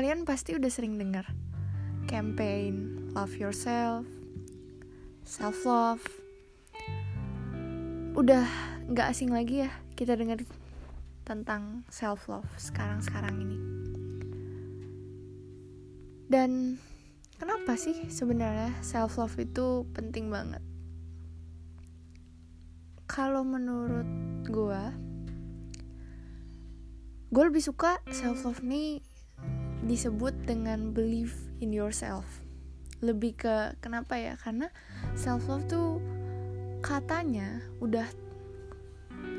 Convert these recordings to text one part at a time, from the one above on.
kalian pasti udah sering dengar campaign love yourself, self love. Udah nggak asing lagi ya kita dengar tentang self love sekarang-sekarang ini. Dan kenapa sih sebenarnya self love itu penting banget? Kalau menurut gue, gue lebih suka self love nih disebut dengan believe in yourself. Lebih ke kenapa ya? Karena self love tuh katanya udah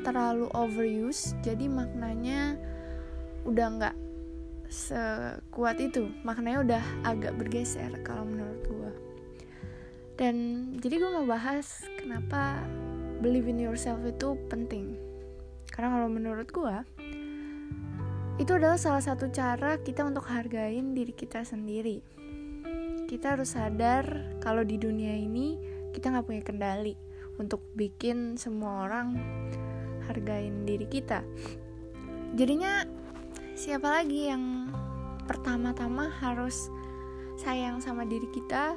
terlalu overuse, jadi maknanya udah nggak sekuat itu maknanya udah agak bergeser kalau menurut gue dan jadi gue mau bahas kenapa believe in yourself itu penting karena kalau menurut gue itu adalah salah satu cara kita untuk hargain diri kita sendiri. Kita harus sadar kalau di dunia ini kita nggak punya kendali untuk bikin semua orang hargain diri kita. Jadinya siapa lagi yang pertama-tama harus sayang sama diri kita?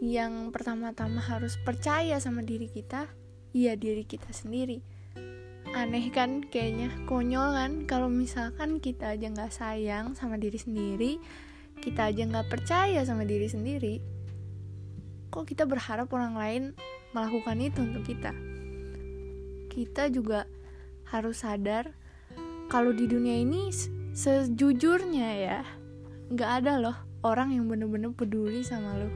Yang pertama-tama harus percaya sama diri kita? Iya diri kita sendiri aneh kan kayaknya konyol kan? Kalau misalkan kita aja nggak sayang sama diri sendiri kita aja nggak percaya sama diri sendiri kok kita berharap orang lain melakukan itu untuk kita? Kita juga harus sadar kalau di dunia ini sejujurnya ya nggak ada loh orang yang bener-bener peduli sama lo.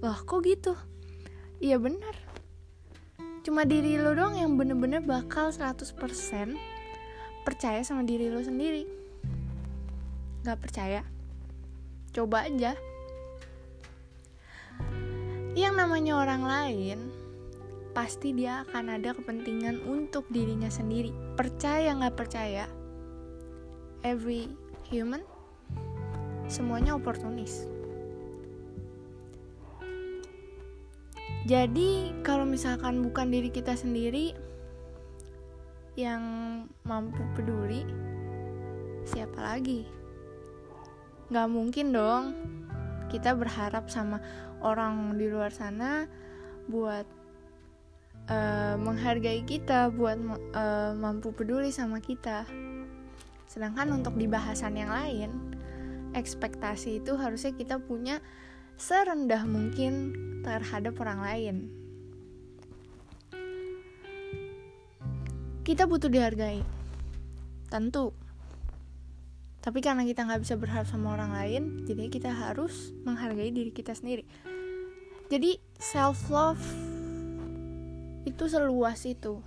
Loh kok gitu? Iya bener cuma diri lo dong yang bener-bener bakal 100% percaya sama diri lo sendiri. Nggak percaya? Coba aja. Yang namanya orang lain pasti dia akan ada kepentingan untuk dirinya sendiri. Percaya nggak percaya? Every human semuanya oportunis. Jadi kalau misalkan bukan diri kita sendiri yang mampu peduli, siapa lagi? Gak mungkin dong kita berharap sama orang di luar sana buat uh, menghargai kita, buat uh, mampu peduli sama kita. Sedangkan untuk di bahasan yang lain, ekspektasi itu harusnya kita punya serendah mungkin terhadap orang lain. Kita butuh dihargai, tentu. Tapi karena kita nggak bisa berharap sama orang lain, jadi kita harus menghargai diri kita sendiri. Jadi self love itu seluas itu,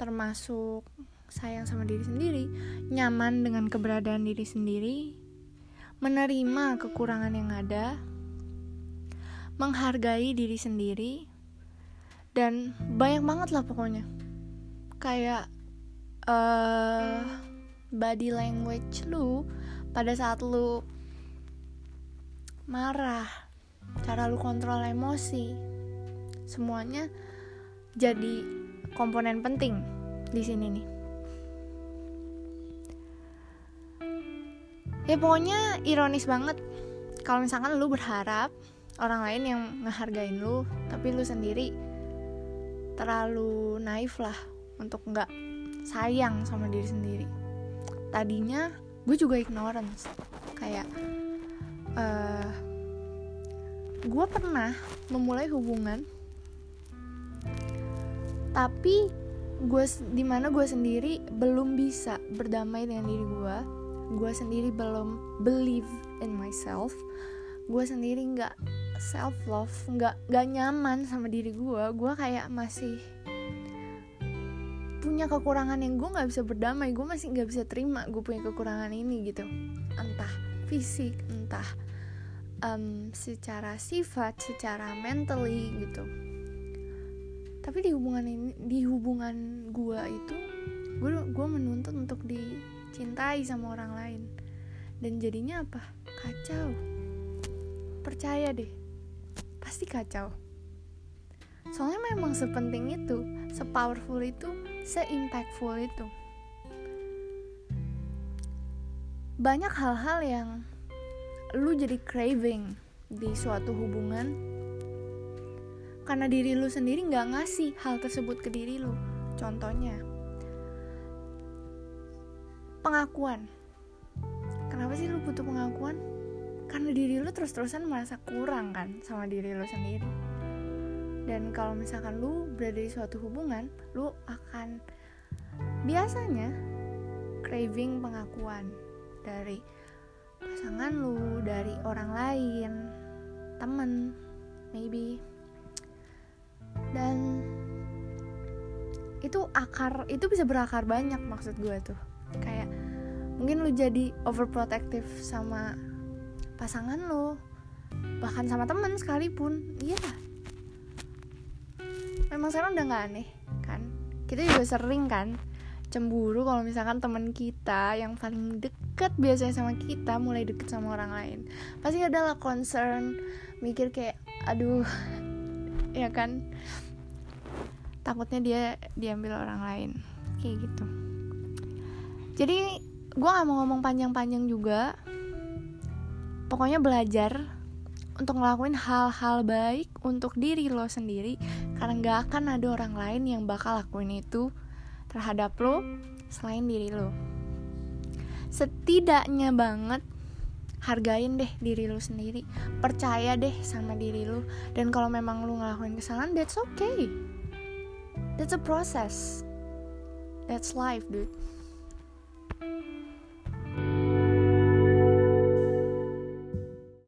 termasuk sayang sama diri sendiri, nyaman dengan keberadaan diri sendiri, menerima kekurangan yang ada, menghargai diri sendiri, dan banyak banget lah pokoknya. Kayak uh, body language lu pada saat lu marah, cara lu kontrol emosi, semuanya jadi komponen penting di sini nih. ya pokoknya ironis banget kalau misalkan lu berharap orang lain yang ngehargain lu tapi lu sendiri terlalu naif lah untuk nggak sayang sama diri sendiri. Tadinya gue juga ignorance kayak uh, gue pernah memulai hubungan tapi gue di mana gue sendiri belum bisa berdamai dengan diri gue. Gue sendiri belum believe in myself. Gue sendiri nggak self love nggak nggak nyaman sama diri gue gue kayak masih punya kekurangan yang gue nggak bisa berdamai gue masih nggak bisa terima gue punya kekurangan ini gitu. Entah fisik entah um, secara sifat secara mentally gitu. Tapi di hubungan ini di hubungan gue itu gue gue menuntut untuk di cintai sama orang lain. Dan jadinya apa? Kacau. Percaya deh pasti kacau. Soalnya memang sepenting itu sepowerful itu seimpactful itu. Banyak hal-hal yang lu jadi craving di suatu hubungan karena diri lu sendiri nggak ngasih hal tersebut ke diri lu. Contohnya pengakuan. Kenapa sih lu butuh pengakuan karena diri lu terus-terusan merasa kurang kan sama diri lu sendiri. Dan kalau misalkan lu berada di suatu hubungan lu akan biasanya craving pengakuan dari pasangan lu dari orang lain temen maybe. Dan itu akar itu bisa berakar banyak maksud gue tuh. Kayak mungkin lu jadi overprotective sama pasangan lu bahkan sama temen sekalipun. Iya. Memang sekarang udah nggak aneh kan? Kita juga sering kan cemburu kalau misalkan teman kita yang paling deket biasanya sama kita mulai deket sama orang lain. Pasti adalah concern mikir kayak aduh ya kan? Takutnya dia diambil orang lain. Kayak gitu. Jadi gue gak mau ngomong panjang-panjang juga pokoknya belajar untuk ngelakuin hal-hal baik untuk diri lo sendiri karena gak akan ada orang lain yang bakal lakuin itu terhadap lo selain diri lo. Setidaknya banget hargain deh diri lu sendiri percaya deh sama diri lu dan kalau memang lu ngelakuin kesalahan that's okay. That's a process. That's life dude